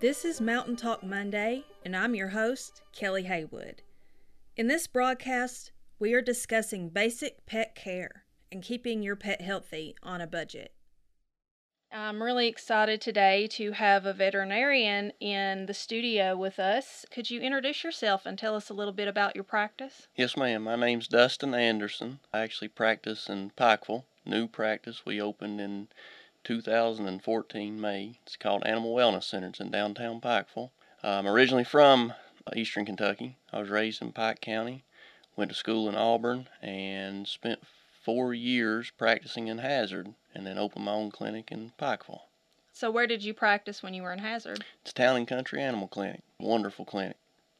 This is Mountain Talk Monday, and I'm your host, Kelly Haywood. In this broadcast, we are discussing basic pet care and keeping your pet healthy on a budget. I'm really excited today to have a veterinarian in the studio with us. Could you introduce yourself and tell us a little bit about your practice? Yes, ma'am. My name's Dustin Anderson. I actually practice in Pikeville. New practice we opened in 2014 May. It's called Animal Wellness Center. It's in downtown Pikeville. I'm originally from uh, Eastern Kentucky. I was raised in Pike County. Went to school in Auburn and spent four years practicing in Hazard, and then opened my own clinic in Pikeville. So, where did you practice when you were in Hazard? It's Town and Country Animal Clinic. Wonderful clinic.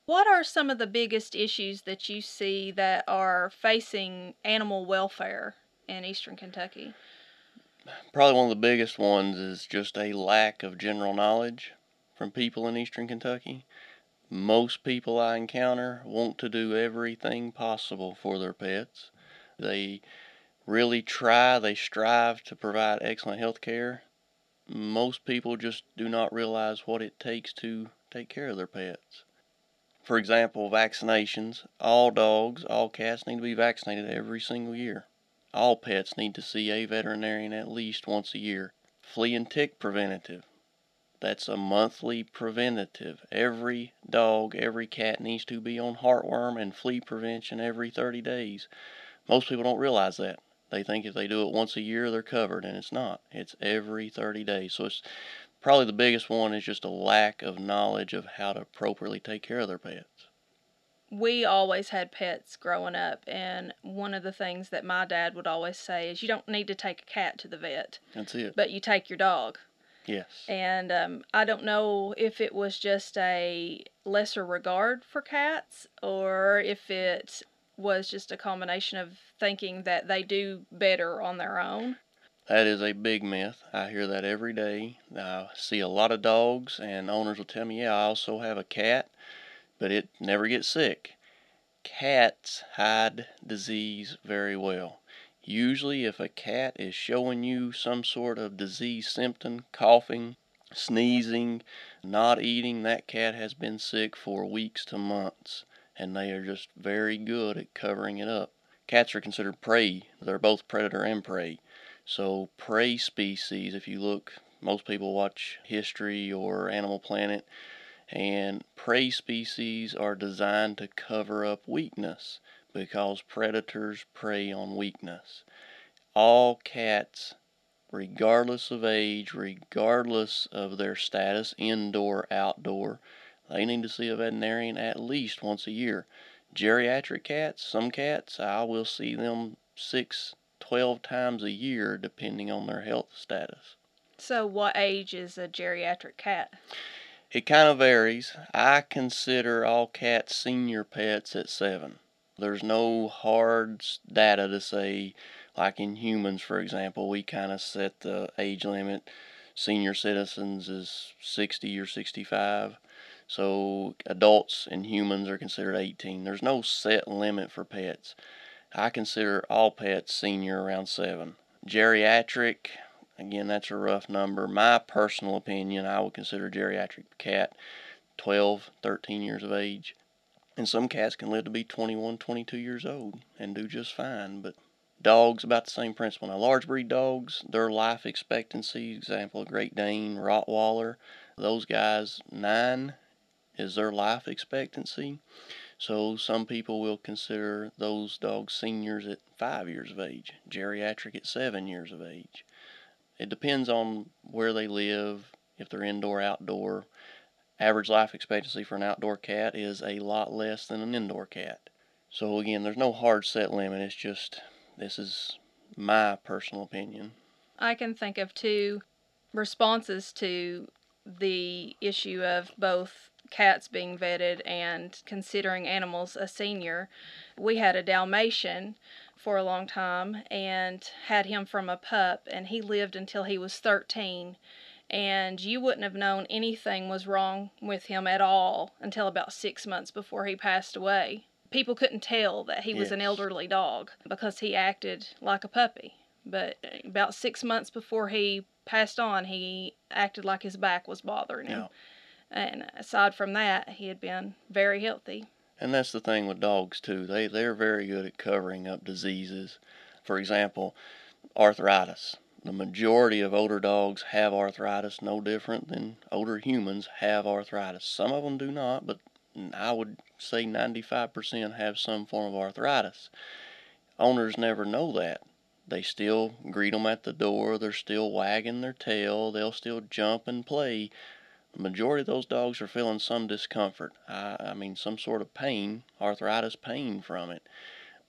What are some of the biggest issues that you see that are facing animal welfare in Eastern Kentucky? Probably one of the biggest ones is just a lack of general knowledge from people in Eastern Kentucky. Most people I encounter want to do everything possible for their pets. They really try, they strive to provide excellent health care. Most people just do not realize what it takes to take care of their pets. For example, vaccinations. All dogs, all cats need to be vaccinated every single year. All pets need to see a veterinarian at least once a year. Flea and tick preventative. That's a monthly preventative. Every dog, every cat needs to be on heartworm and flea prevention every 30 days. Most people don't realize that. They think if they do it once a year, they're covered, and it's not. It's every 30 days. So it's probably the biggest one is just a lack of knowledge of how to appropriately take care of their pets. We always had pets growing up, and one of the things that my dad would always say is you don't need to take a cat to the vet. That's it. But you take your dog. Yes. And um, I don't know if it was just a lesser regard for cats or if it was just a combination of thinking that they do better on their own. That is a big myth. I hear that every day. I see a lot of dogs, and owners will tell me, Yeah, I also have a cat, but it never gets sick. Cats hide disease very well. Usually, if a cat is showing you some sort of disease symptom, coughing, sneezing, not eating, that cat has been sick for weeks to months and they are just very good at covering it up. Cats are considered prey. They're both predator and prey. So prey species, if you look, most people watch History or Animal Planet, and prey species are designed to cover up weakness because predators prey on weakness. All cats, regardless of age, regardless of their status, indoor, outdoor, they need to see a veterinarian at least once a year. Geriatric cats, some cats, I will see them six, twelve times a year depending on their health status. So, what age is a geriatric cat? It kind of varies. I consider all cats senior pets at seven. There's no hard data to say, like in humans, for example, we kind of set the age limit. Senior citizens is 60 or 65. So adults and humans are considered 18. There's no set limit for pets. I consider all pets senior around 7. Geriatric, again, that's a rough number. My personal opinion, I would consider a geriatric cat 12, 13 years of age. And some cats can live to be 21, 22 years old and do just fine. But dogs, about the same principle. Now, large breed dogs, their life expectancy, example, Great Dane, Rottweiler, those guys, 9 is their life expectancy. So some people will consider those dogs seniors at five years of age, geriatric at seven years of age. It depends on where they live, if they're indoor, outdoor. Average life expectancy for an outdoor cat is a lot less than an indoor cat. So again, there's no hard set limit. It's just this is my personal opinion. I can think of two responses to the issue of both cats being vetted and considering animals a senior. We had a Dalmatian for a long time and had him from a pup, and he lived until he was 13. And you wouldn't have known anything was wrong with him at all until about six months before he passed away. People couldn't tell that he was yes. an elderly dog because he acted like a puppy. But about six months before he passed on, he acted like his back was bothering him. Yeah And aside from that, he had been very healthy. And that's the thing with dogs too. They they're very good at covering up diseases. For example, arthritis. The majority of older dogs have arthritis, no different than older humans have arthritis. Some of them do not, but I would say 95% have some form of arthritis. Owners never know that. They still greet them at the door, they're still wagging their tail, they'll still jump and play. The majority of those dogs are feeling some discomfort. I, I mean, some sort of pain, arthritis pain from it.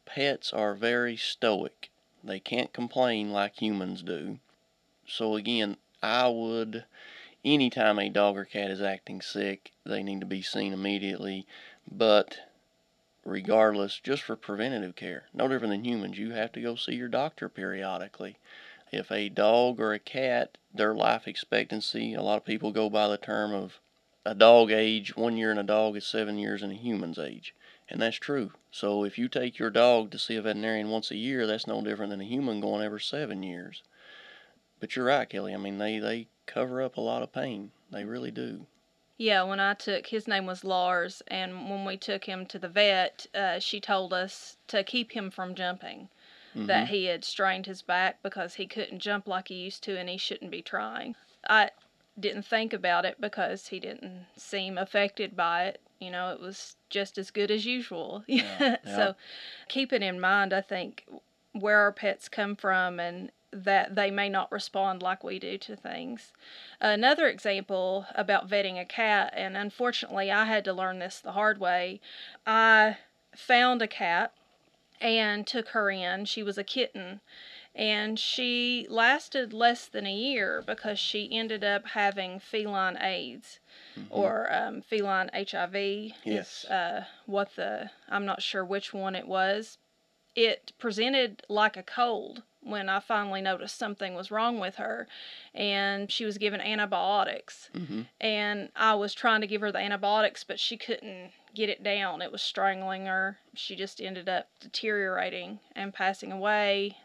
Pets are very stoic they can't complain like humans do. So again, I would anytime a dog or cat is acting sick, they need to be seen immediately. But regardless, just for preventative care, no different than humans, you have to go see your doctor periodically. If a dog or a cat, their life expectancy, a lot of people go by the term of a dog age, one year in a dog is seven years in a human's age. And that's true. So if you take your dog to see a veterinarian once a year, that's no different than a human going every seven years. But you're right, Kelly. I mean, they, they cover up a lot of pain. They really do. Yeah, when I took his name was Lars, and when we took him to the vet, uh, she told us to keep him from jumping. Mm-hmm. That he had strained his back because he couldn't jump like he used to, and he shouldn't be trying. I didn't think about it because he didn't seem affected by it you know, it was just as good as usual. Yeah, yeah. so keeping in mind, I think, where our pets come from and that they may not respond like we do to things. Another example about vetting a cat, and unfortunately, I had to learn this the hard way. I found a cat and took her in. She was a kitten and she lasted less than a year because she ended up having feline AIDS mm-hmm. or um, feline HIV. Yes. Is, uh, what the I'm not sure which one it was. It presented like a cold when I finally noticed something was wrong with her, and she was given antibiotics. Mm-hmm. And I was trying to give her the antibiotics, but she couldn't get it down. It was strangling her. She just ended up deteriorating and passing away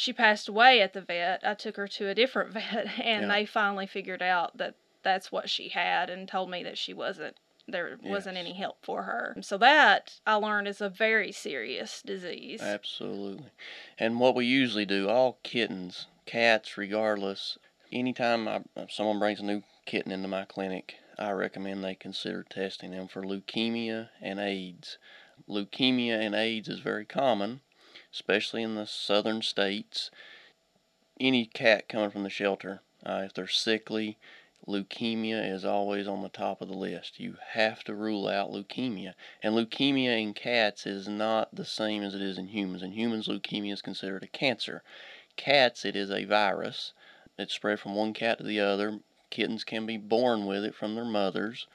she passed away at the vet. I took her to a different vet, and yeah. they finally figured out that that's what she had and told me that she wasn't there wasn't yes. any help for her. So that I learned is a very serious disease. Absolutely. And what we usually do, all kittens, cats regardless, anytime I, someone brings a new kitten into my clinic, I recommend they consider testing them for leukemia and AIDS. Leukemia and AIDS is very common especially in the southern states. Any cat coming from the shelter, uh, if they're sickly, leukemia is always on the top of the list. You have to rule out leukemia. And leukemia in cats is not the same as it is in humans. In humans, leukemia is considered a cancer. Cats, it is a virus. It's spread from one cat to the other. Kittens can be born with it from their mothers.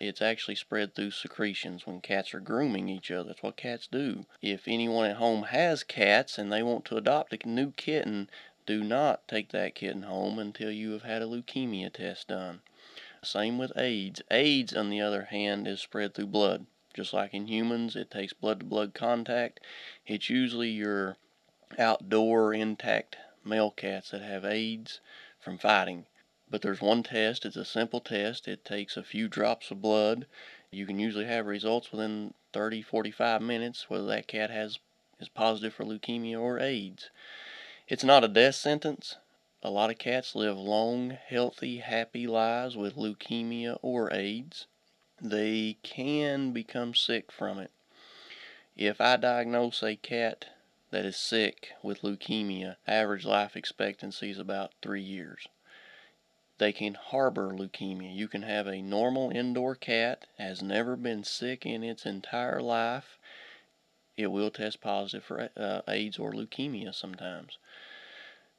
It's actually spread through secretions when cats are grooming each other. That's what cats do. If anyone at home has cats and they want to adopt a new kitten, do not take that kitten home until you have had a leukemia test done. Same with AIDS. AIDS, on the other hand, is spread through blood. Just like in humans, it takes blood to blood contact. It's usually your outdoor intact male cats that have AIDS from fighting. But there's one test, it's a simple test. It takes a few drops of blood. You can usually have results within 30, 45 minutes whether that cat has is positive for leukemia or AIDS. It's not a death sentence. A lot of cats live long, healthy, happy lives with leukemia or AIDS. They can become sick from it. If I diagnose a cat that is sick with leukemia, average life expectancy is about three years they can harbor leukemia. You can have a normal indoor cat, has never been sick in its entire life. It will test positive for uh, AIDS or leukemia sometimes.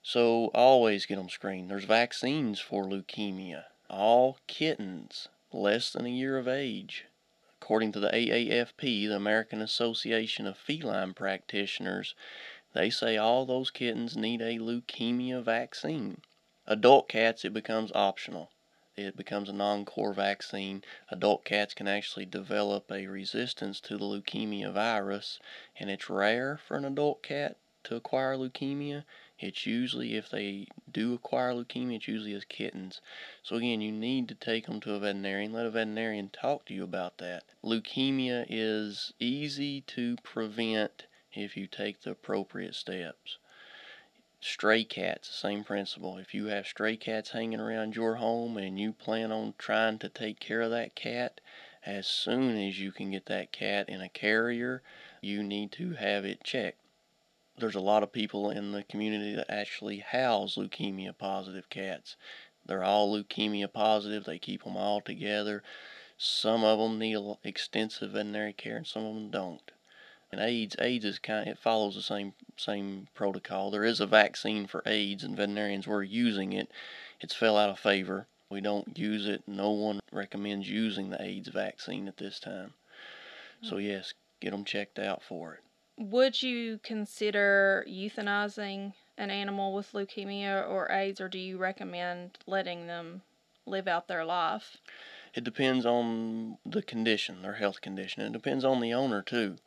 So always get them screened. There's vaccines for leukemia. All kittens less than a year of age, according to the AAFP, the American Association of Feline Practitioners, they say all those kittens need a leukemia vaccine. Adult cats, it becomes optional. It becomes a non-core vaccine. Adult cats can actually develop a resistance to the leukemia virus, and it's rare for an adult cat to acquire leukemia, it's usually, if they do acquire leukemia, it's usually as kittens. So again, you need to take them to a veterinarian. Let a veterinarian talk to you about that. Leukemia is easy to prevent if you take the appropriate steps. Stray cats, same principle. If you have stray cats hanging around your home and you plan on trying to take care of that cat, as soon as you can get that cat in a carrier, you need to have it checked there's a lot of people in the community that actually house leukemia positive cats. They're all leukemia positive. They keep them all together. Some of them need extensive veterinary care, and some of them don't. And AIDS, AIDS is kind. Of, it follows the same same protocol. There is a vaccine for AIDS, and veterinarians were using it. It's fell out of favor. We don't use it. No one recommends using the AIDS vaccine at this time. So hmm. yes, get them checked out for it would you consider euthanizing an animal with leukemia or AIDS, or do you recommend letting them live out their life? It depends on the condition, their health condition. It depends on the owner too.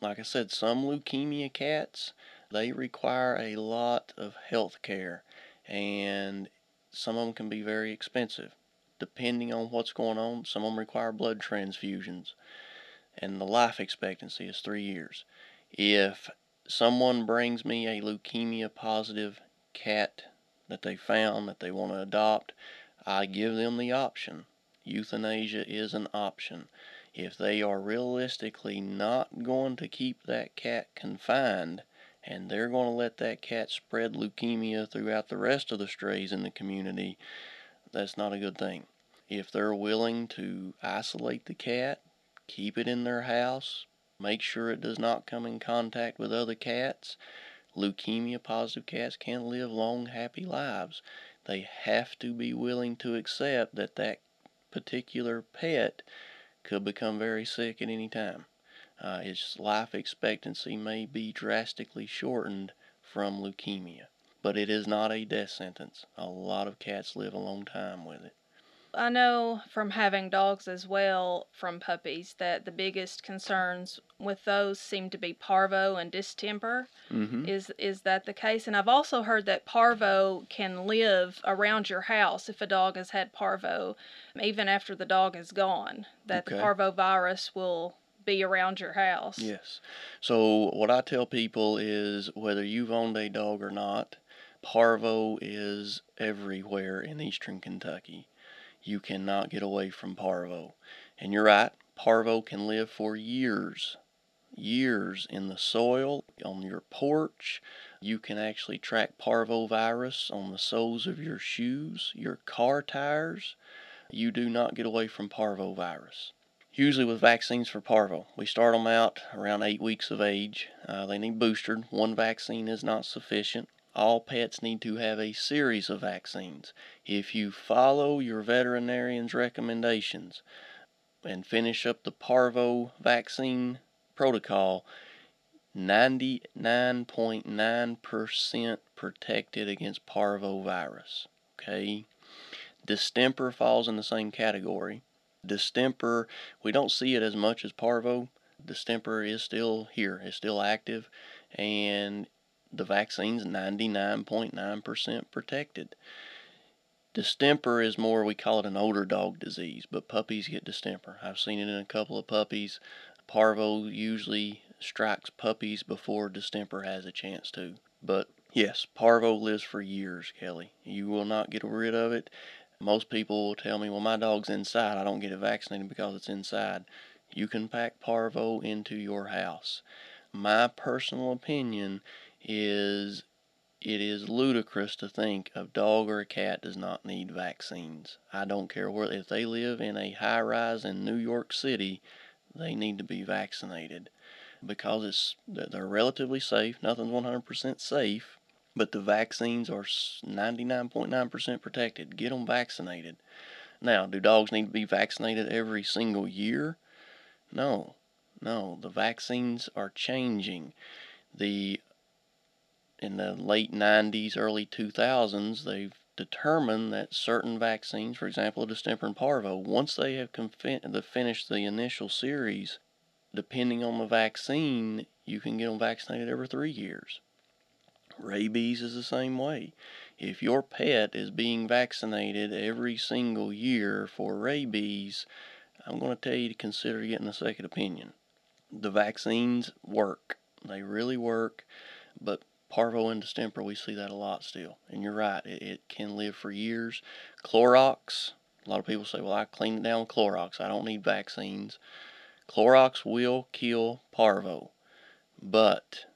Like I said, some leukemia cats they require a lot of health care, and some of them can be very expensive. Depending on what's going on, some of them require blood transfusions, and the life expectancy is three years if someone brings me a leukemia positive cat that they found that they want to adopt, I give them the option. Euthanasia is an option. If they are realistically not going to keep that cat confined and they're going to let that cat spread leukemia throughout the rest of the strays in the community, that's not a good thing. If they're willing to isolate the cat, keep it in their house, Make sure it does not come in contact with other cats. Leukemia positive cats can't live long, happy lives. They have to be willing to accept that that particular pet could become very sick at any time. Uh, its life expectancy may be drastically shortened from leukemia, but it is not a death sentence. A lot of cats live a long time with it. I know from having dogs as well from puppies that the biggest concerns with those seem to be parvo and distemper. Mm-hmm. Is is that the case? And I've also heard that parvo can live around your house if a dog has had parvo, even after the dog is gone. That okay. the parvo virus will be around your house. Yes. So what I tell people is whether you've owned a dog or not, parvo is everywhere in eastern Kentucky you cannot get away from parvo. And you're right, parvo can live for years, years in the soil, on your porch. You can actually track parvovirus on the soles of your shoes, your car tires. You do not get away from parvovirus. Usually with vaccines for parvo, we start them out around eight weeks of age. Uh, they need boosted. One vaccine is not sufficient all pets need to have a series of vaccines. If you follow your veterinarian's recommendations and finish up the parvo vaccine protocol, 99.9% protected against parvovirus. Okay? Distemper falls in the same category. Distemper, we don't see it as much as parvo. Distemper is still here, it's still active, and the vaccine's 99.9% protected. Distemper is more, we call it an older dog disease, but puppies get distemper. I've seen it in a couple of puppies. Parvo usually strikes puppies before distemper has a chance to. But yes, parvo lives for years, Kelly. You will not get rid of it. Most people will tell me, well, my dog's inside. I don't get it vaccinated because it's inside. You can pack parvo into your house. My personal opinion is it is ludicrous to think a dog or a cat does not need vaccines. I don't care where if they live in a high rise in New York City, they need to be vaccinated because it's they're relatively safe. Nothing's 100% safe, but the vaccines are 99.9% protected. Get them vaccinated. Now, do dogs need to be vaccinated every single year? No. No, the vaccines are changing. The in the late 90s, early 2000s, they've determined that certain vaccines, for example, distemper and parvo, once they have finished the initial series, depending on the vaccine, you can get them vaccinated every three years. Rabies is the same way. If your pet is being vaccinated every single year for rabies, I'm going to tell you to consider getting a second opinion. The vaccines work, they really work, but parvo and distemper, we see that a lot still. And you're right, it, it can live for years. Clorox, a lot of people say, well, I clean it down with Clorox, I don't need vaccines. Clorox will kill parvo, but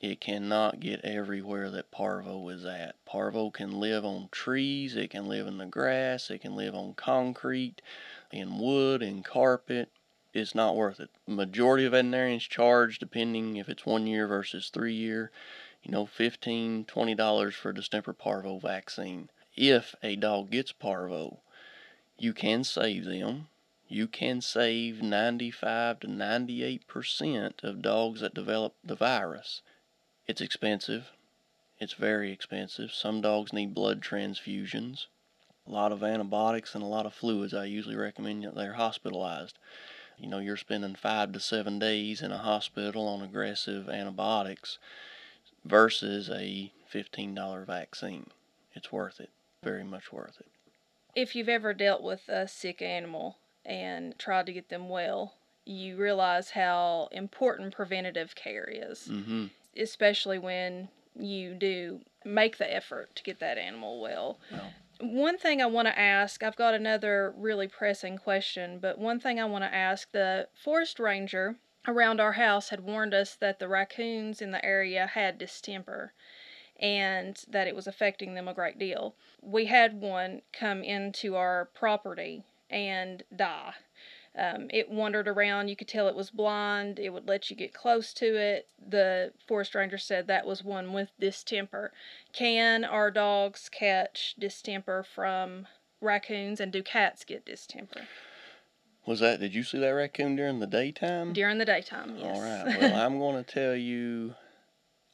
it cannot get everywhere that parvo is at. Parvo can live on trees, it can live in the grass, it can live on concrete, in wood, in carpet. It's not worth it. Majority of veterinarians charge, depending if it's one year versus three year, you know, $15, $20 for a distemper parvo vaccine. If a dog gets parvo, you can save them. You can save 95 to 98% of dogs that develop the virus. It's expensive. It's very expensive. Some dogs need blood transfusions, a lot of antibiotics, and a lot of fluids. I usually recommend that they're hospitalized. You know, you're spending five to seven days in a hospital on aggressive antibiotics versus a $15 vaccine. It's worth it. Very much worth it. If you've ever dealt with a sick animal and tried to get them well, you realize how important preventative care is. Mm-hmm especially when you do make the effort to get that animal well. One thing I want to ask, I've got another really pressing question, but one thing I want to ask the forest ranger around our house had warned us that the raccoons in the area had distemper and that it was affecting them a great deal. We had one come into our property and die. Um, it wandered around. You could tell it was blind. It would let you get close to it. The forest ranger said that was one with distemper. Can our dogs catch distemper from raccoons, and do cats get distemper? Was that? Did you see that raccoon during the daytime? During the daytime, yes. All right. Well, I'm going to tell you,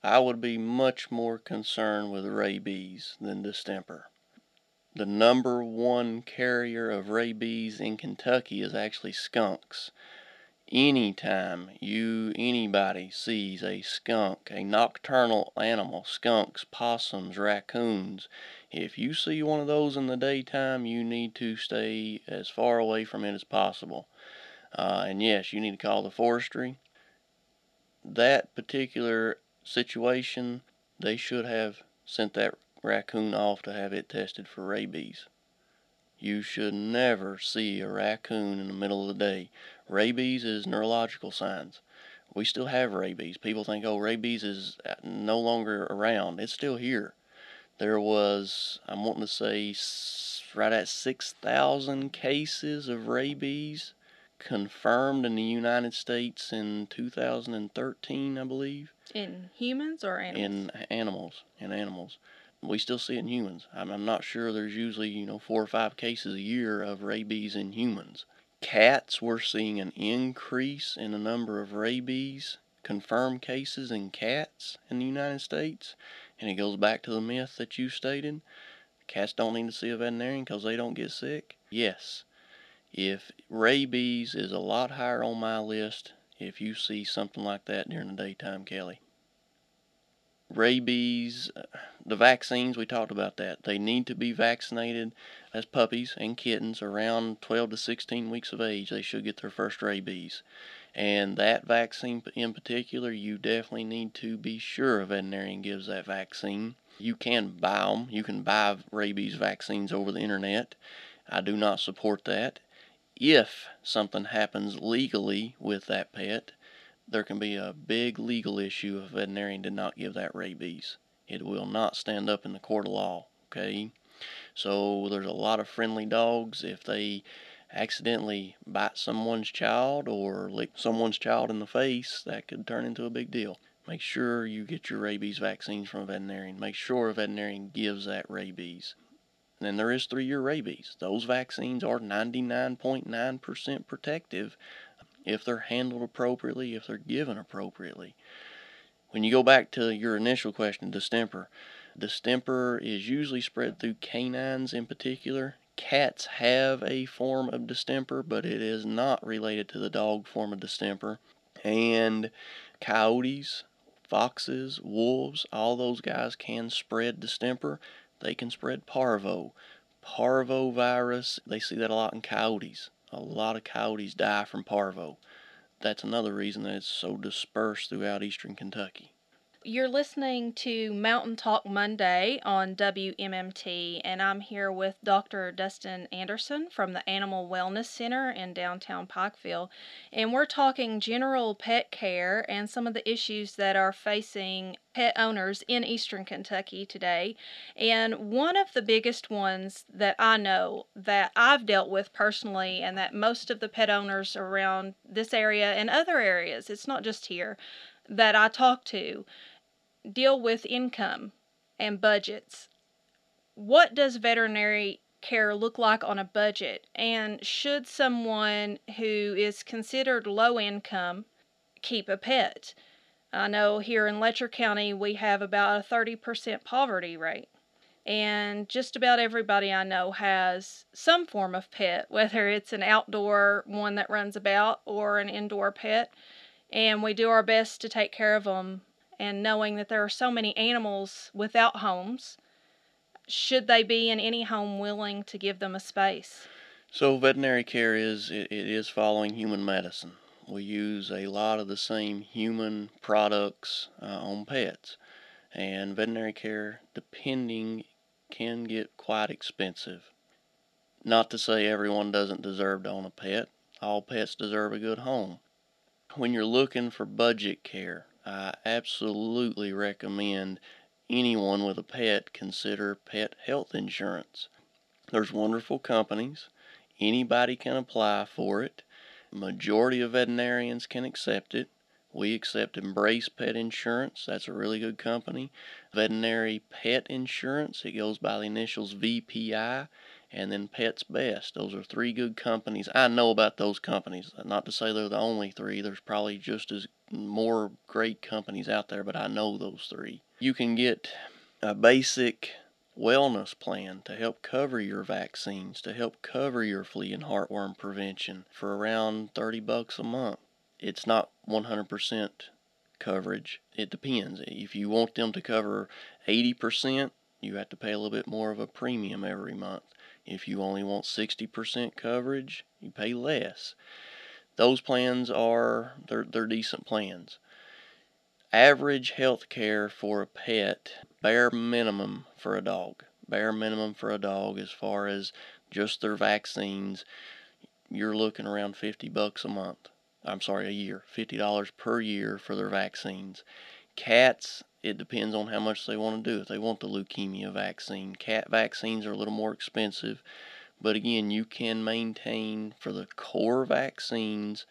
I would be much more concerned with rabies than distemper the number one carrier of rabies in Kentucky is actually skunks. Anytime you anybody sees a skunk, a nocturnal animal, skunks, possums, raccoons, if you see one of those in the daytime, you need to stay as far away from it as possible. Uh, and yes, you need to call the forestry. That particular situation, they should have sent that raccoon off to have it tested for rabies. You should never see a raccoon in the middle of the day. Rabies is neurological signs. We still have rabies. People think, oh, rabies is uh, no longer around. It's still here. There was, I'm wanting to say, right at 6,000 cases of rabies confirmed in the United States in 2013, I believe. In humans or animals? In animals. In animals we still see it in humans. I'm, I'm not sure there's usually, you know, four or five cases a year of rabies in humans. Cats, we're seeing an increase in the number of rabies confirmed cases in cats in the United States. And it goes back to the myth that you stated. Cats don't need to see a veterinarian because they don't get sick. Yes, if rabies is a lot higher on my list if you see something like that during the daytime, Kelly rabies, uh, the vaccines, we talked about that. They need to be vaccinated as puppies and kittens around 12 to 16 weeks of age. They should get their first rabies. And that vaccine in particular, you definitely need to be sure a veterinarian gives that vaccine. You can buy them. You can buy rabies vaccines over the internet. I do not support that. If something happens legally with that pet, there can be a big legal issue if a veterinarian did not give that rabies. It will not stand up in the court of law, okay? So there's a lot of friendly dogs. If they accidentally bite someone's child or lick someone's child in the face, that could turn into a big deal. Make sure you get your rabies vaccines from a veterinarian. Make sure a veterinarian gives that rabies. And then there is three year rabies. Those vaccines are 99.9% protective if they're handled appropriately, if they're given appropriately. When you go back to your initial question, distemper, distemper is usually spread through canines in particular. Cats have a form of distemper, but it is not related to the dog form of distemper. And coyotes, foxes, wolves, all those guys can spread distemper. They can spread parvo. Parvo virus, they see that a lot in coyotes. A lot of coyotes die from parvo. That's another reason that it's so dispersed throughout eastern Kentucky. You're listening to Mountain Talk Monday on WMMT, and I'm here with Dr. Dustin Anderson from the Animal Wellness Center in downtown Pikeville. And we're talking general pet care and some of the issues that are facing pet owners in eastern Kentucky today. And one of the biggest ones that I know that I've dealt with personally, and that most of the pet owners around this area and other areas, it's not just here, that I talk to deal with income and budgets. What does veterinary care look like on a budget? And should someone who is considered low income keep a pet? I know here in Letcher County we have about a 30% poverty rate. And just about everybody I know has some form of pet, whether it's an outdoor one that runs about or an indoor pet. And we do our best to take care of them and knowing that there are so many animals without homes, should they be in any home willing to give them a space? So veterinary care is it, it is following human medicine. We use a lot of the same human products uh, on pets, and veterinary care, depending, can get quite expensive. Not to say everyone doesn't deserve to own a pet. All pets deserve a good home. When you're looking for budget care, I absolutely recommend anyone with a pet consider pet health insurance. There's wonderful companies. Anybody can apply for it. Majority of veterinarians can accept it. We accept Embrace Pet Insurance. That's a really good company. Veterinary Pet Insurance. It goes by the initials VPI and then Pets Best. Those are three good companies. I know about those companies. Not to say they're the only three. There's probably just as more great companies out there, but I know those three. You can get a basic wellness plan to help cover your vaccines, to help cover your flea and heartworm prevention for around 30 bucks a month. It's not 100% coverage. It depends. If you want them to cover 80%, you have to pay a little bit more of a premium every month. If you only want 60% coverage, you pay less. Those plans are they're, they're decent plans. Average health care for a pet, bare minimum for a dog. Bare minimum for a dog as far as just their vaccines, you're looking around 50 bucks a month. I'm sorry, a year. $50 per year for their vaccines. Cats, it depends on how much they want to do. If they want the leukemia vaccine, cat vaccines are a little more expensive. But again, you can maintain for the core vaccines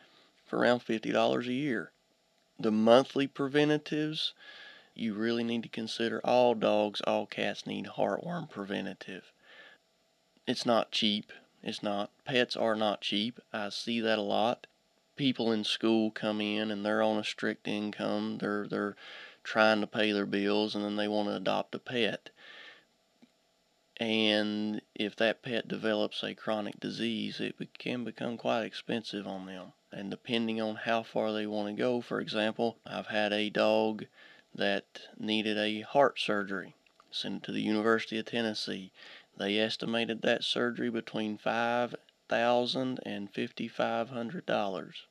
for around $50 a year. The monthly preventatives, you really need to consider all dogs, all cats need heartworm preventative. It's not cheap. It's not. Pets are not cheap. I see that a lot. People in school come in and they're on a strict income. They're they're trying to pay their bills and then they want to adopt a pet. And if that pet develops a chronic disease, it can become quite expensive on them. And depending on how far they want to go, for example, I've had a dog that needed a heart surgery, sent to the University of Tennessee. They estimated that surgery between five thousand and fifty five hundred dollars.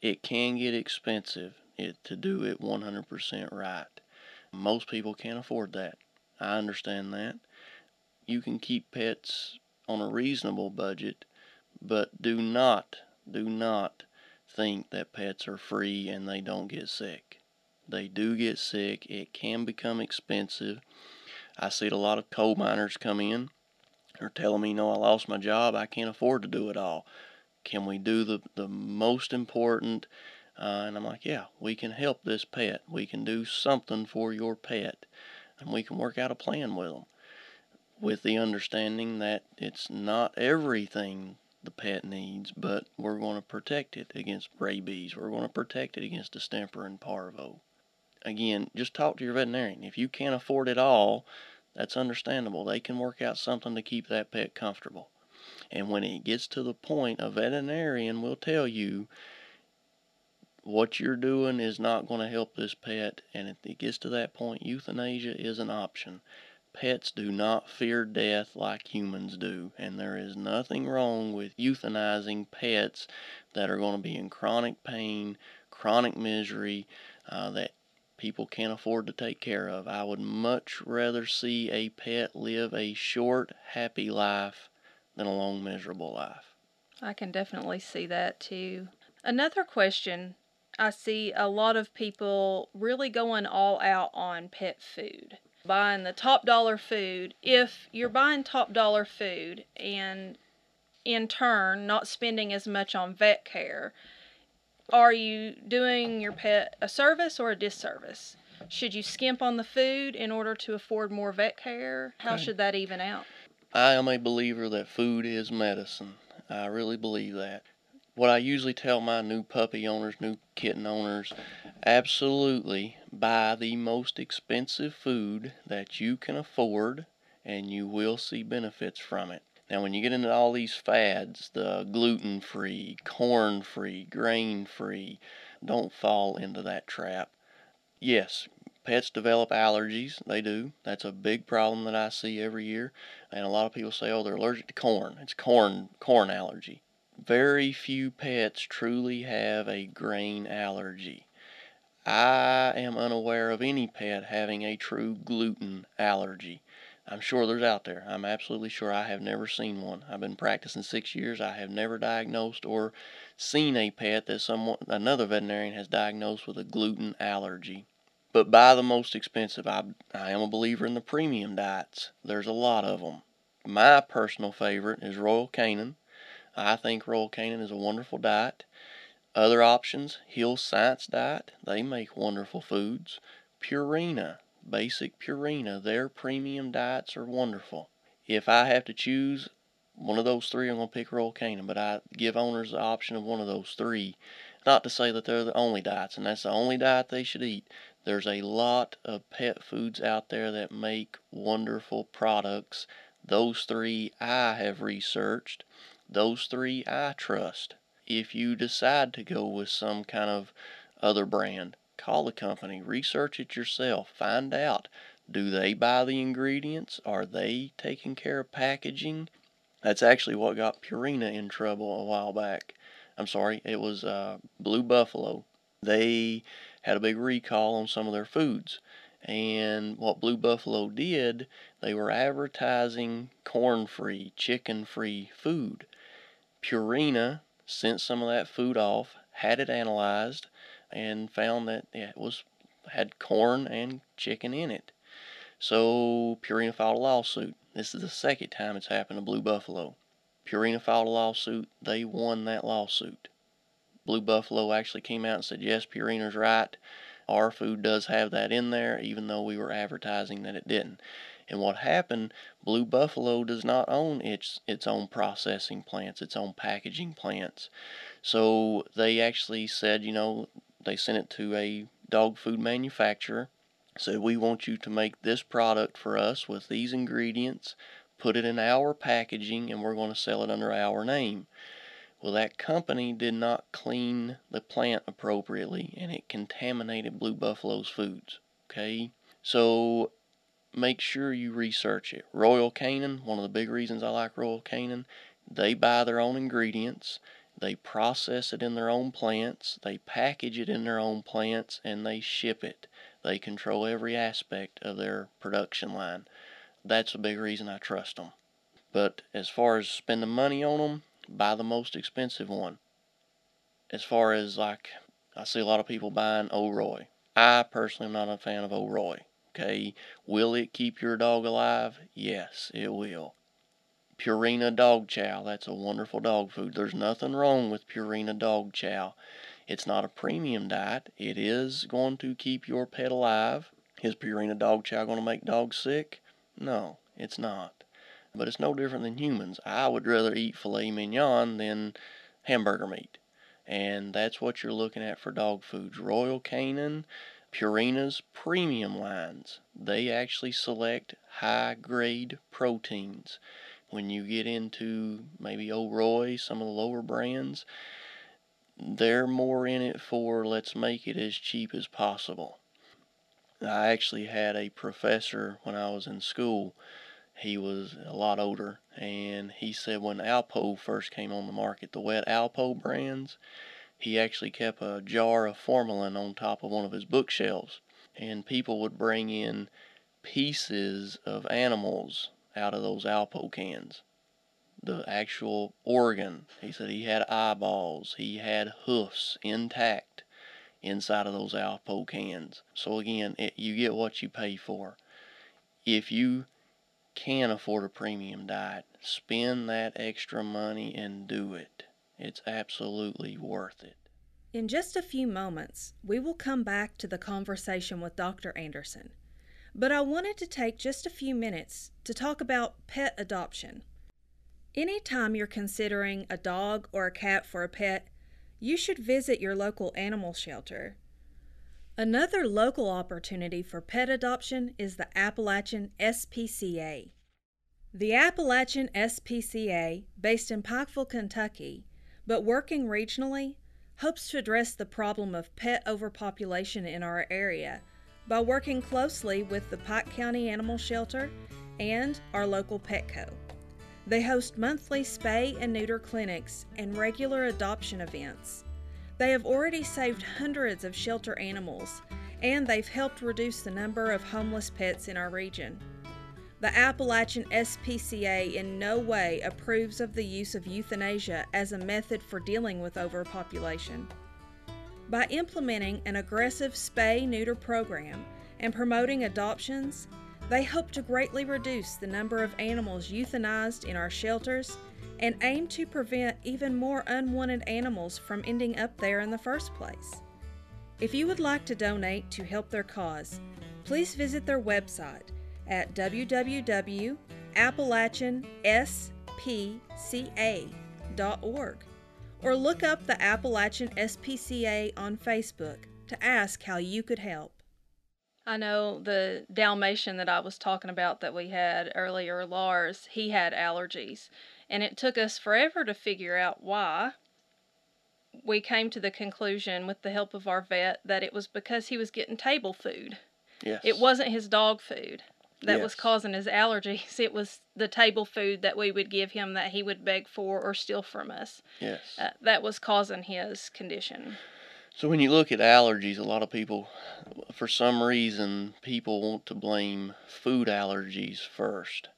It can get expensive it, to do it 100% right. Most people can't afford that. I understand that you can keep pets on a reasonable budget, but do not, do not think that pets are free and they don't get sick. They do get sick. It can become expensive. I see a lot of coal miners come in. They're telling me, no, I lost my job. I can't afford to do it all. Can we do the, the most important? Uh, and I'm like, yeah, we can help this pet. We can do something for your pet. And we can work out a plan with them with the understanding that it's not everything the pet needs, but we're going to protect it against rabies. We're going to protect it against distemper and parvo. Again, just talk to your veterinarian. If you can't afford it all, that's understandable. They can work out something to keep that pet comfortable. And when it gets to the point, a veterinarian will tell you what you're doing is not going to help this pet, and if it gets to that point, euthanasia is an option. Pets do not fear death like humans do, and there is nothing wrong with euthanizing pets that are going to be in chronic pain, chronic misery uh, that people can't afford to take care of. I would much rather see a pet live a short, happy life than a long, miserable life. I can definitely see that too. Another question I see a lot of people really going all out on pet food buying the top dollar food, if you're buying top dollar food and in turn not spending as much on vet care, are you doing your pet a service or a disservice? Should you skimp on the food in order to afford more vet care? How should that even out? I am a believer that food is medicine. I really believe that. What I usually tell my new puppy owners, new kitten owners, absolutely buy the most expensive food that you can afford and you will see benefits from it. Now, when you get into all these fads, the gluten free, corn free, grain free, don't fall into that trap. Yes, pets develop allergies. They do. That's a big problem that I see every year. And a lot of people say, oh, they're allergic to corn. It's corn, corn allergy. Very few pets truly have a grain allergy. I am unaware of any pet having a true gluten allergy. I'm sure there's out there. I'm absolutely sure I have never seen one. I've been practicing six years. I have never diagnosed or seen a pet that someone another veterinarian has diagnosed with a gluten allergy. But buy the most expensive. I, I am a believer in the premium diets. There's a lot of them. My personal favorite is Royal Canin. I think Royal Canin is a wonderful diet. Other options, Hill Science Diet, they make wonderful foods. Purina, basic Purina, their premium diets are wonderful. If I have to choose one of those three, I'm going to pick Royal Canin, but I give owners the option of one of those three. Not to say that they're the only diets, and that's the only diet they should eat. There's a lot of pet foods out there that make wonderful products. Those three I have researched. Those three I trust. If you decide to go with some kind of other brand, call the company, research it yourself, find out do they buy the ingredients? Are they taking care of packaging? That's actually what got Purina in trouble a while back. I'm sorry, it was uh, Blue Buffalo. They had a big recall on some of their foods. And what Blue Buffalo did, they were advertising corn free, chicken free food. Purina sent some of that food off, had it analyzed, and found that it was had corn and chicken in it. So Purina filed a lawsuit. This is the second time it's happened to Blue Buffalo. Purina filed a lawsuit. They won that lawsuit. Blue Buffalo actually came out and said, yes, Purina's right. Our food does have that in there, even though we were advertising that it didn't. And what happened, Blue Buffalo does not own its its own processing plants, its own packaging plants. So they actually said, you know, they sent it to a dog food manufacturer, said we want you to make this product for us with these ingredients, put it in our packaging, and we're going to sell it under our name. Well, that company did not clean the plant appropriately and it contaminated Blue Buffalo's foods. Okay? So make sure you research it. Royal Canin, one of the big reasons I like Royal Canin, they buy their own ingredients, they process it in their own plants, they package it in their own plants, and they ship it. They control every aspect of their production line. That's a big reason I trust them. But as far as spending money on them, buy the most expensive one. As far as like, I see a lot of people buying Ol' Roy. I personally am not a fan of Ol' Roy. Okay, will it keep your dog alive? Yes, it will. Purina dog chow, that's a wonderful dog food. There's nothing wrong with Purina dog chow. It's not a premium diet. It is going to keep your pet alive. Is Purina dog chow going to make dogs sick? No, it's not. But it's no different than humans. I would rather eat filet mignon than hamburger meat. And that's what you're looking at for dog foods. Royal Canin, Purina's premium lines, they actually select high grade proteins. When you get into maybe Ol' Roy, some of the lower brands, they're more in it for let's make it as cheap as possible. I actually had a professor when I was in school. He was a lot older, and he said when Alpo first came on the market, the wet Alpo brands, he actually kept a jar of formalin on top of one of his bookshelves, and people would bring in pieces of animals out of those Alpo cans. The actual organ. He said he had eyeballs, he had hoofs intact inside of those Alpo cans. So again, it, you get what you pay for. If you can afford a premium diet, spend that extra money and do it. It's absolutely worth it. In just a few moments, we will come back to the conversation with Dr. Anderson. But I wanted to take just a few minutes to talk about pet adoption. Anytime you're considering a dog or a cat for a pet, you should visit your local animal shelter. Another local opportunity for pet adoption is the Appalachian SPCA. The Appalachian SPCA, based in Pikeville, Kentucky, but working regionally, hopes to address the problem of pet overpopulation in our area by working closely with the Pike County Animal Shelter and our local Petco. They host monthly spay and neuter clinics and regular adoption events. They have already saved hundreds of shelter animals, and they've helped reduce the number of homeless pets in our region. The Appalachian SPCA in no way approves of the use of euthanasia as a method for dealing with overpopulation. By implementing an aggressive spay neuter program and promoting adoptions, they hope to greatly reduce the number of animals euthanized in our shelters and aim to prevent even more unwanted animals from ending up there in the first place. If you would like to donate to help their cause, please visit their website at www.appalachianspca.org or look up the Appalachian SPCA on Facebook to ask how you could help. I know the Dalmatian that I was talking about that we had earlier, Lars, he had allergies. And it took us forever to figure out why. We came to the conclusion, with the help of our vet, that it was because he was getting table food. Yes. It wasn't his dog food that was causing his allergies. It was the table food that we would give him that he would beg for or steal from us. Yes. Uh, that was causing his condition. So when you look at allergies, a lot of people, for some reason, people want to blame food allergies first.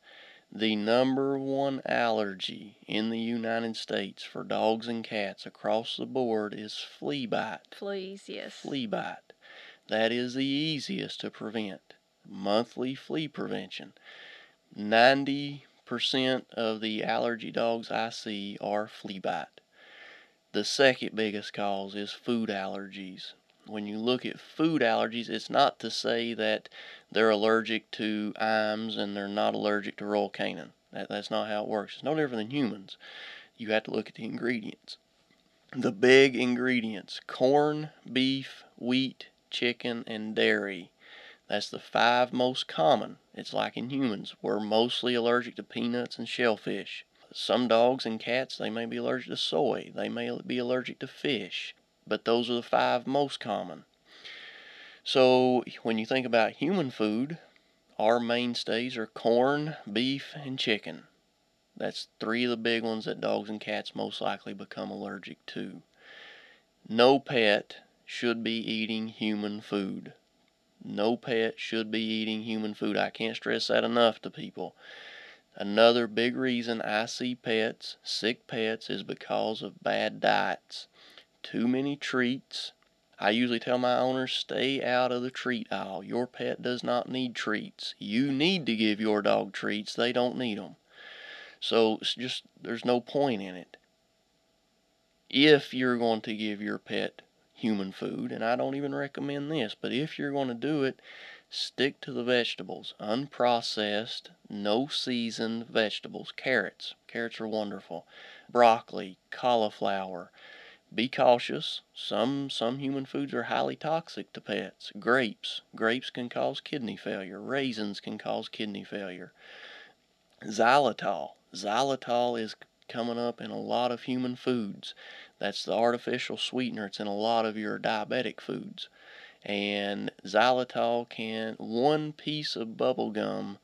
The number one allergy in the United States for dogs and cats across the board is flea bite. Fleas, yes. Flea bite. That is the easiest to prevent. Monthly flea prevention. 90% of the allergy dogs I see are flea bite. The second biggest cause is food allergies. When you look at food allergies, it's not to say that they're allergic to Iams and they're not allergic to Royal Canin. That, that's not how it works. It's no different than humans. You have to look at the ingredients. The big ingredients corn, beef, wheat, chicken, and dairy. That's the five most common. It's like in humans. We're mostly allergic to peanuts and shellfish. Some dogs and cats, they may be allergic to soy. They may be allergic to fish. But those are the five most common. So when you think about human food, our mainstays are corn, beef, and chicken. That's three of the big ones that dogs and cats most likely become allergic to. No pet should be eating human food. No pet should be eating human food. I can't stress that enough to people. Another big reason I see pets, sick pets, is because of bad diets. Too many treats. I usually tell my owners stay out of the treat aisle. Your pet does not need treats. You need to give your dog treats, they don't need them. So it's just there's no point in it. If you're going to give your pet human food, and I don't even recommend this, but if you're going to do it, stick to the vegetables. Unprocessed, no seasoned vegetables. Carrots. Carrots are wonderful. Broccoli, cauliflower. Be cautious. Some some human foods are highly toxic to pets. Grapes. Grapes can cause kidney failure. Raisins can cause kidney failure. Xylitol. Xylitol is coming up in a lot of human foods. That's the artificial sweetener. It's in a lot of your diabetic foods. And xylitol can, one piece of bubble gum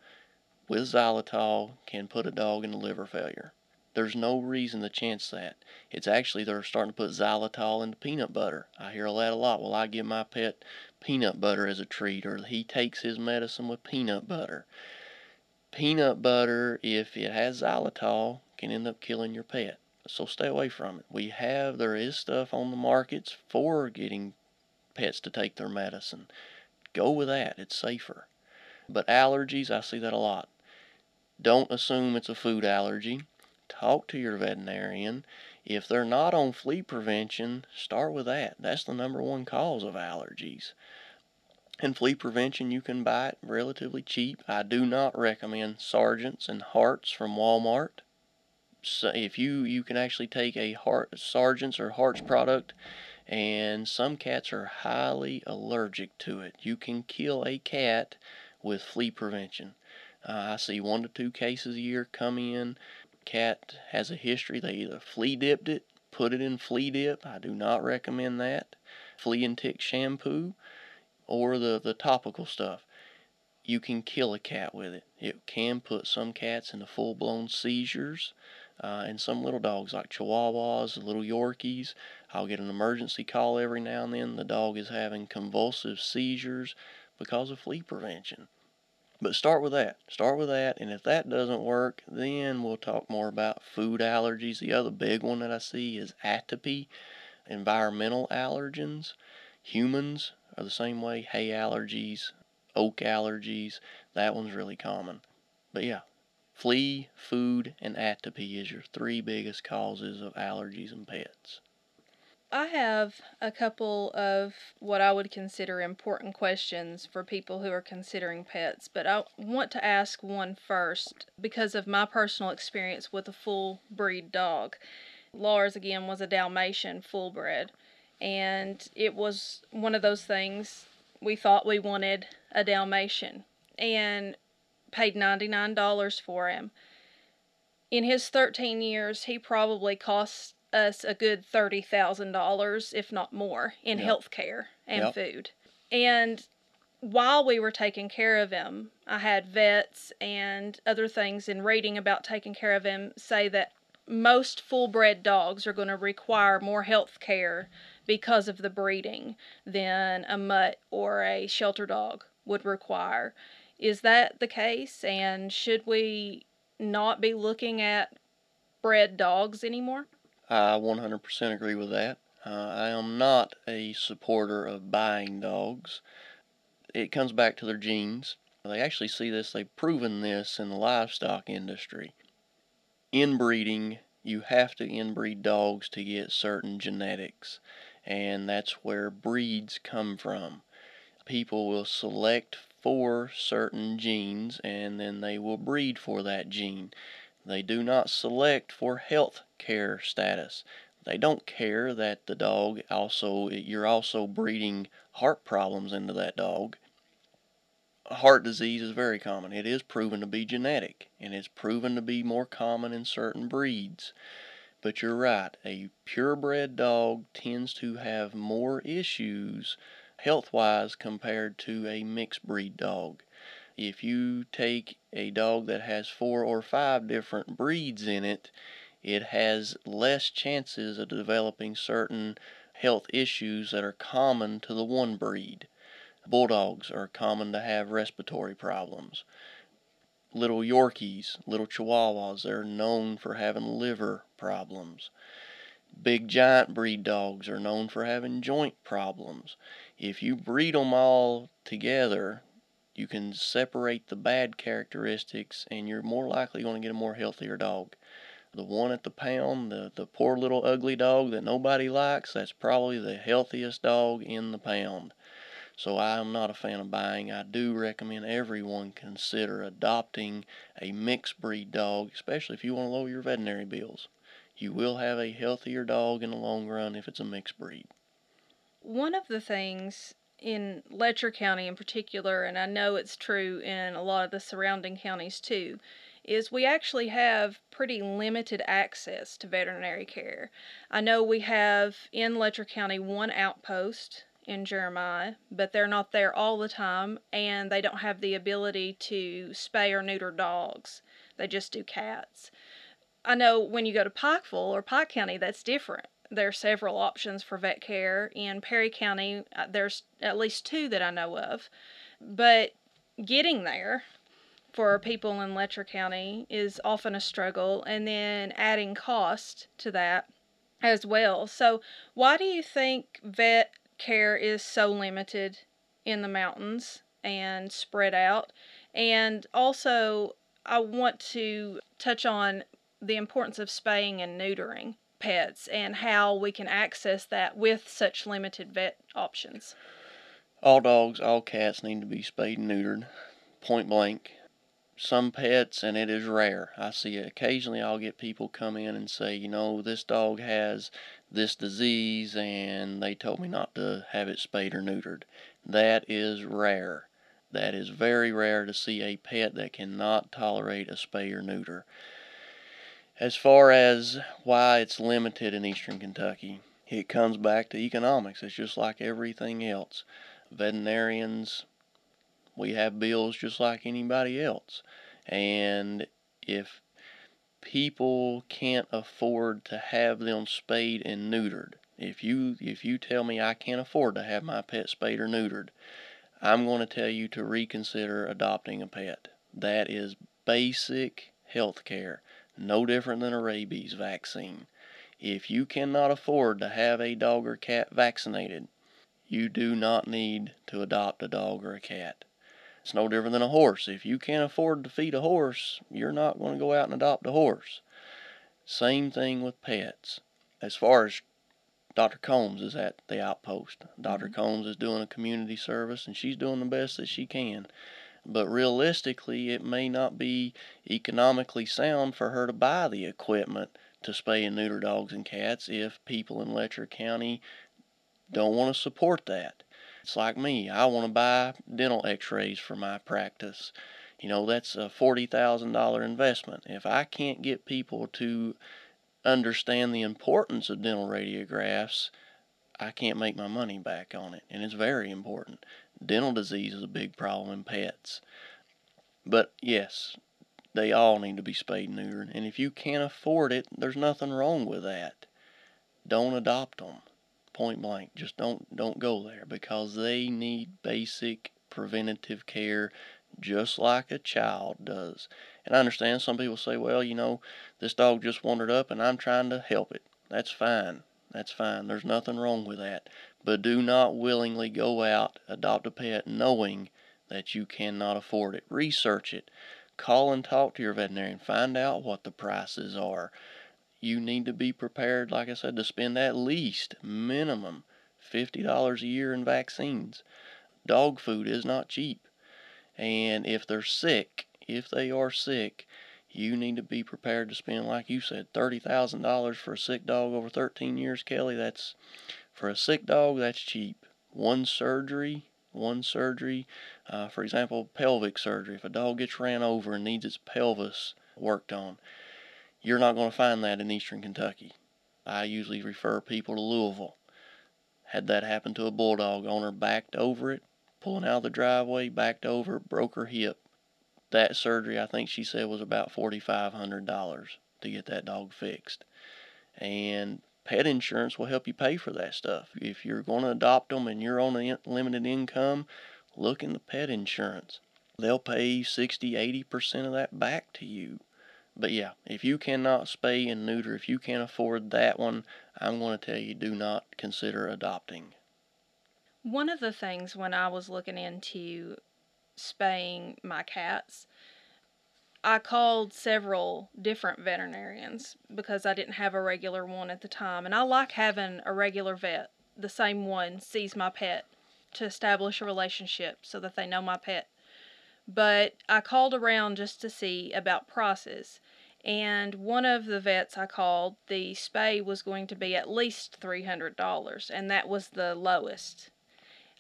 with xylitol can put a dog into liver failure. There's no reason to chance that. It's actually they're starting to put xylitol into peanut butter. I hear that a lot. Well, I give my pet peanut butter as a treat, or he takes his medicine with peanut butter. Peanut butter, if it has xylitol, can end up killing your pet. So stay away from it. We have, there is stuff on the markets for getting pets to take their medicine. Go with that, it's safer. But allergies, I see that a lot. Don't assume it's a food allergy. Talk to your veterinarian. If they're not on flea prevention, start with that. That's the number one cause of allergies. And flea prevention you can buy it relatively cheap. I do not recommend Sergeant's and Hartz from Walmart. So if you you can actually take a Hart Sergeant's or Hartz product and some cats are highly allergic to it. You can kill a cat with flea prevention. Uh, I see one to two cases a year come in. Cat has a history. They either flea dipped it, put it in flea dip. I do not recommend that. Flea and tick shampoo or the, the topical stuff. You can kill a cat with it. It can put some cats into full blown seizures. Uh, and some little dogs like Chihuahuas, little Yorkies, I'll get an emergency call every now and then. The dog is having convulsive seizures because of flea prevention. But start with that. Start with that. And if that doesn't work, then we'll talk more about food allergies. The other big one that I see is atopy, environmental allergens. Humans are the same way. Hay allergies, oak allergies. That one's really common. But yeah, flea, food, and atopy is your three biggest causes of allergies in pets. I have a couple of what I would consider important questions for people who are considering pets, but I want to ask one first because of my personal experience with a full breed dog. Lars, again, was a Dalmatian full bred, and it was one of those things we thought we wanted a Dalmatian and paid $99 for him. In his 13 years, he probably cost us a good $30,000, if not more, in yep. health care and yep. food. And while we were taking care of him, I had vets and other things in reading about taking care of him say that most full bred dogs are going to require more health care because of the breeding than a mutt or a shelter dog would require. Is that the case? And should we not be looking at bred dogs anymore? I 100% agree with that. Uh, I am not a supporter of buying dogs. It comes back to their genes. They actually see this, they've proven this in the livestock industry. Inbreeding, you have to inbreed dogs to get certain genetics, and that's where breeds come from. People will select for certain genes and then they will breed for that gene. They do not select for health care status. They don't care that the dog also, you're also breeding heart problems into that dog. Heart disease is very common. It is proven to be genetic, and it's proven to be more common in certain breeds. But you're right, a purebred dog tends to have more issues health wise compared to a mixed breed dog. If you take a dog that has four or five different breeds in it, it has less chances of developing certain health issues that are common to the one breed. Bulldogs are common to have respiratory problems. Little Yorkies, little Chihuahuas, they're known for having liver problems. Big giant breed dogs are known for having joint problems. If you breed them all together, you can separate the bad characteristics and you're more likely going to get a more healthier dog. The one at the pound, the, the poor little ugly dog that nobody likes, that's probably the healthiest dog in the pound. So I am not a fan of buying. I do recommend everyone consider adopting a mixed breed dog, especially if you want to lower your veterinary bills. You will have a healthier dog in the long run if it's a mixed breed. One of the things in Letcher County in particular, and I know it's true in a lot of the surrounding counties too, is we actually have pretty limited access to veterinary care. I know we have in Letcher County one outpost in Jeremiah, but they're not there all the time and they don't have the ability to spay or neuter dogs. They just do cats. I know when you go to Pikeville or Pike County, that's different. There are several options for vet care. In Perry County, uh, there's at least two that I know of. But getting there for people in Letcher County is often a struggle, and then adding cost to that as well. So, why do you think vet care is so limited in the mountains and spread out? And also, I want to touch on the importance of spaying and neutering pets and how we can access that with such limited vet options. All dogs, all cats need to be spayed and neutered, point blank. Some pets, and it is rare, I see it occasionally, I'll get people come in and say, you know, this dog has this disease and they told me not to have it spayed or neutered. That is rare. That is very rare to see a pet that cannot tolerate a spay or neuter. As far as why it's limited in eastern Kentucky, it comes back to economics. It's just like everything else veterinarians, we have bills just like anybody else. And if people can't afford to have them spayed and neutered, if you if you tell me I can't afford to have my pet spayed or neutered, I'm going to tell you to reconsider adopting a pet. That is basic health care, no different than a rabies vaccine. If you cannot afford to have a dog or cat vaccinated, you do not need to adopt a dog or a cat. It's no different than a horse. If you can't afford to feed a horse, you're not going to go out and adopt a horse. Same thing with pets. As far as Dr. Combs is at the outpost, doctor mm-hmm. Combs is doing a community service and she's doing the best that she can. But realistically, it may not be economically sound for her to buy the equipment to spay and neuter dogs and cats if people in Letcher County don't want to support that. It's like me. I want to buy dental x-rays for my practice. You know, that's a $40,000 investment. If I can't get people to understand the importance of dental radiographs, I can't make my money back on it. And it's very important. Dental disease is a big problem in pets. But yes, they all need to be spayed and neutered. And if you can't afford it, there's nothing wrong with that. Don't adopt them point blank. Just don't don't go there because they need basic preventative care just like a child does. And I understand some people say, well, you know, this dog just wandered up and I'm trying to help it. That's fine. That's fine. There's nothing wrong with that. But do not willingly go out, adopt a pet knowing that you cannot afford it. Research it. Call and talk to your veterinarian. Find out what the prices are you need to be prepared, like I said, to spend at least minimum $50 a year in vaccines. Dog food is not cheap. And if they're sick, if they are sick, you need to be prepared to spend, like you said, $30,000 for a sick dog over 13 years, Kelly. That's for a sick dog, that's cheap. One surgery, one surgery, uh, for example, pelvic surgery. If a dog gets ran over and needs its pelvis worked on, you're not going to find that in eastern Kentucky. I usually refer people to Louisville. Had that happen to a bulldog, owner backed over it, pulling out of the driveway, backed over, broke her hip. That surgery, I think she said, was about $4,500 to get that dog fixed. And pet insurance will help you pay for that stuff. If you're going to adopt them and you're on a limited income, look into pet insurance. They'll pay 60, 80% of that back to you. But yeah, if you cannot spay and neuter, if you can't afford that one, I'm going to tell you do not consider adopting. One of the things when I was looking into spaying my cats, I called several different veterinarians because I didn't have a regular one at the time. And I like having a regular vet, the same one sees my pet to establish a relationship so that they know my pet but I called around just to see about prices. And one of the vets I called, the spay was going to be at least $300, and that was the lowest.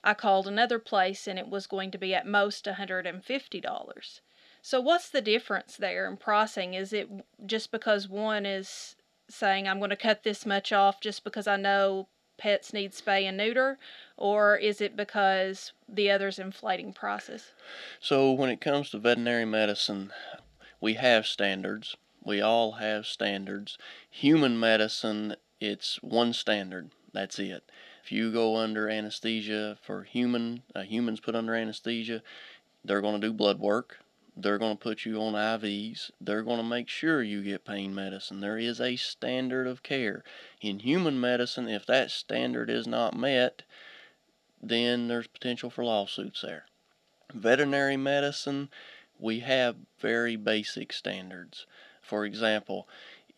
I called another place and it was going to be at most $150. So, what's the difference there in pricing? Is it just because one is saying, I'm going to cut this much off just because I know pets need spay and neuter, or is it because the other's inflating prices? So, when it comes to veterinary medicine, we have standards. We all have standards. Human medicine, it's one standard. That's it. If you go under anesthesia for human, uh, humans put under anesthesia, they're going to do blood work. They're going to put you on IVs. They're going to make sure you get pain medicine. There is a standard of care. In human medicine, if that standard is not met, then there's potential for lawsuits there. Veterinary medicine, we have very basic standards. For example,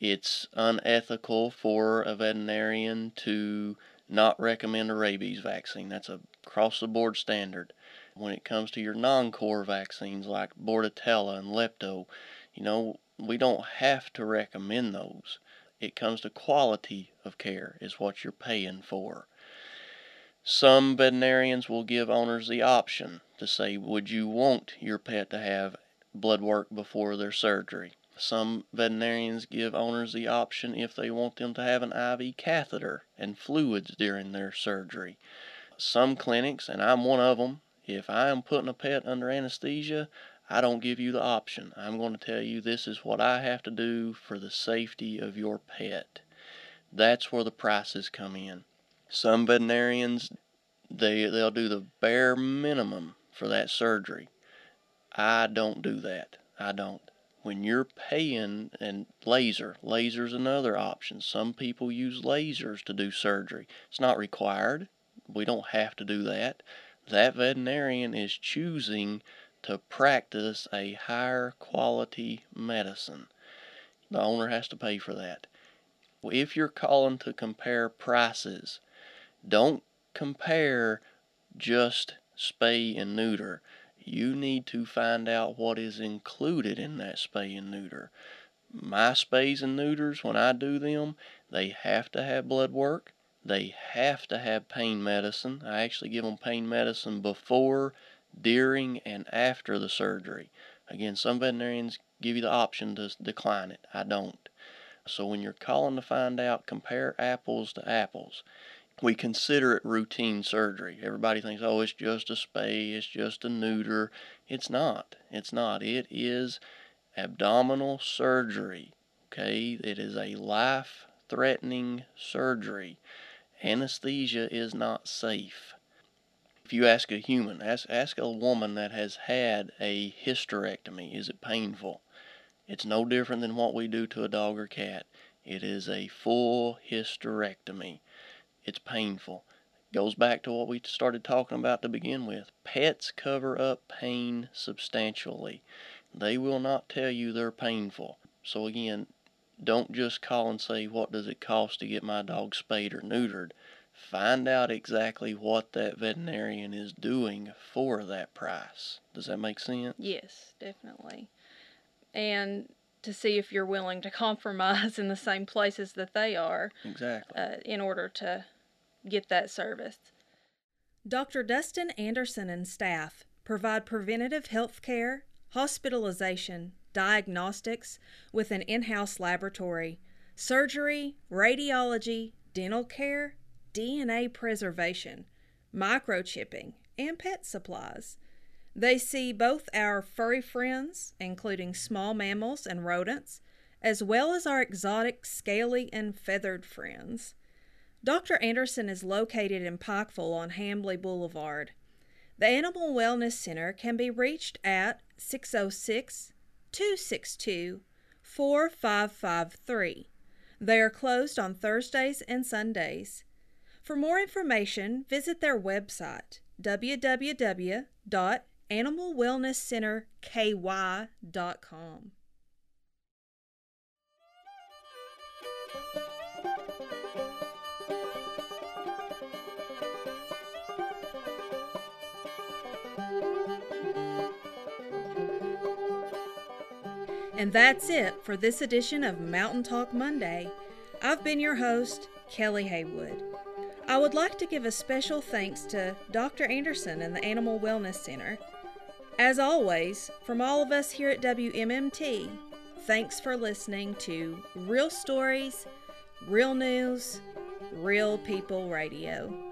it's unethical for a veterinarian to not recommend a rabies vaccine. That's a cross the board standard. When it comes to your non core vaccines like Bordetella and Lepto, you know, we don't have to recommend those. It comes to quality of care, is what you're paying for. Some veterinarians will give owners the option to say, Would you want your pet to have blood work before their surgery? Some veterinarians give owners the option if they want them to have an IV catheter and fluids during their surgery. Some clinics, and I'm one of them, if I am putting a pet under anesthesia, I don't give you the option. I'm going to tell you this is what I have to do for the safety of your pet. That's where the prices come in. Some veterinarians they they'll do the bare minimum for that surgery. I don't do that. I don't when you're paying and laser laser's another option some people use lasers to do surgery it's not required we don't have to do that that veterinarian is choosing to practice a higher quality medicine the owner has to pay for that if you're calling to compare prices don't compare just spay and neuter you need to find out what is included in that spay and neuter. My spays and neuters, when I do them, they have to have blood work. They have to have pain medicine. I actually give them pain medicine before, during, and after the surgery. Again, some veterinarians give you the option to decline it. I don't. So when you're calling to find out, compare apples to apples we consider it routine surgery. Everybody thinks, oh, it's just a spay, it's just a neuter. It's not. It's not. It is abdominal surgery. Okay? It is a life threatening surgery. Anesthesia is not safe. If you ask a human, ask, ask a woman that has had a hysterectomy, is it painful? It's no different than what we do to a dog or cat. It is a full hysterectomy it's painful. Goes back to what we started talking about to begin with. Pets cover up pain substantially. They will not tell you they're painful. So again, don't just call and say, what does it cost to get my dog spayed or neutered? Find out exactly what that veterinarian is doing for that price. Does that make sense? Yes, definitely. And to see if you're willing to compromise in the same places that they are. Exactly. Uh, in order to get that service. Dr. Dustin Anderson and staff provide preventative health care, hospitalization, diagnostics with an in house laboratory, surgery, radiology, dental care, DNA preservation, microchipping, and pet supplies. They see both our furry friends, including small mammals and rodents, as well as our exotic, scaly, and feathered friends. Dr. Anderson is located in Pikeville on Hambley Boulevard. The Animal Wellness Center can be reached at 606 262 4553. They are closed on Thursdays and Sundays. For more information, visit their website www.animalwellnesscenterky.com. And that's it for this edition of Mountain Talk Monday. I've been your host, Kelly Haywood. I would like to give a special thanks to Dr. Anderson and the Animal Wellness Center. As always, from all of us here at WMMT, thanks for listening to Real Stories, Real News, Real People Radio.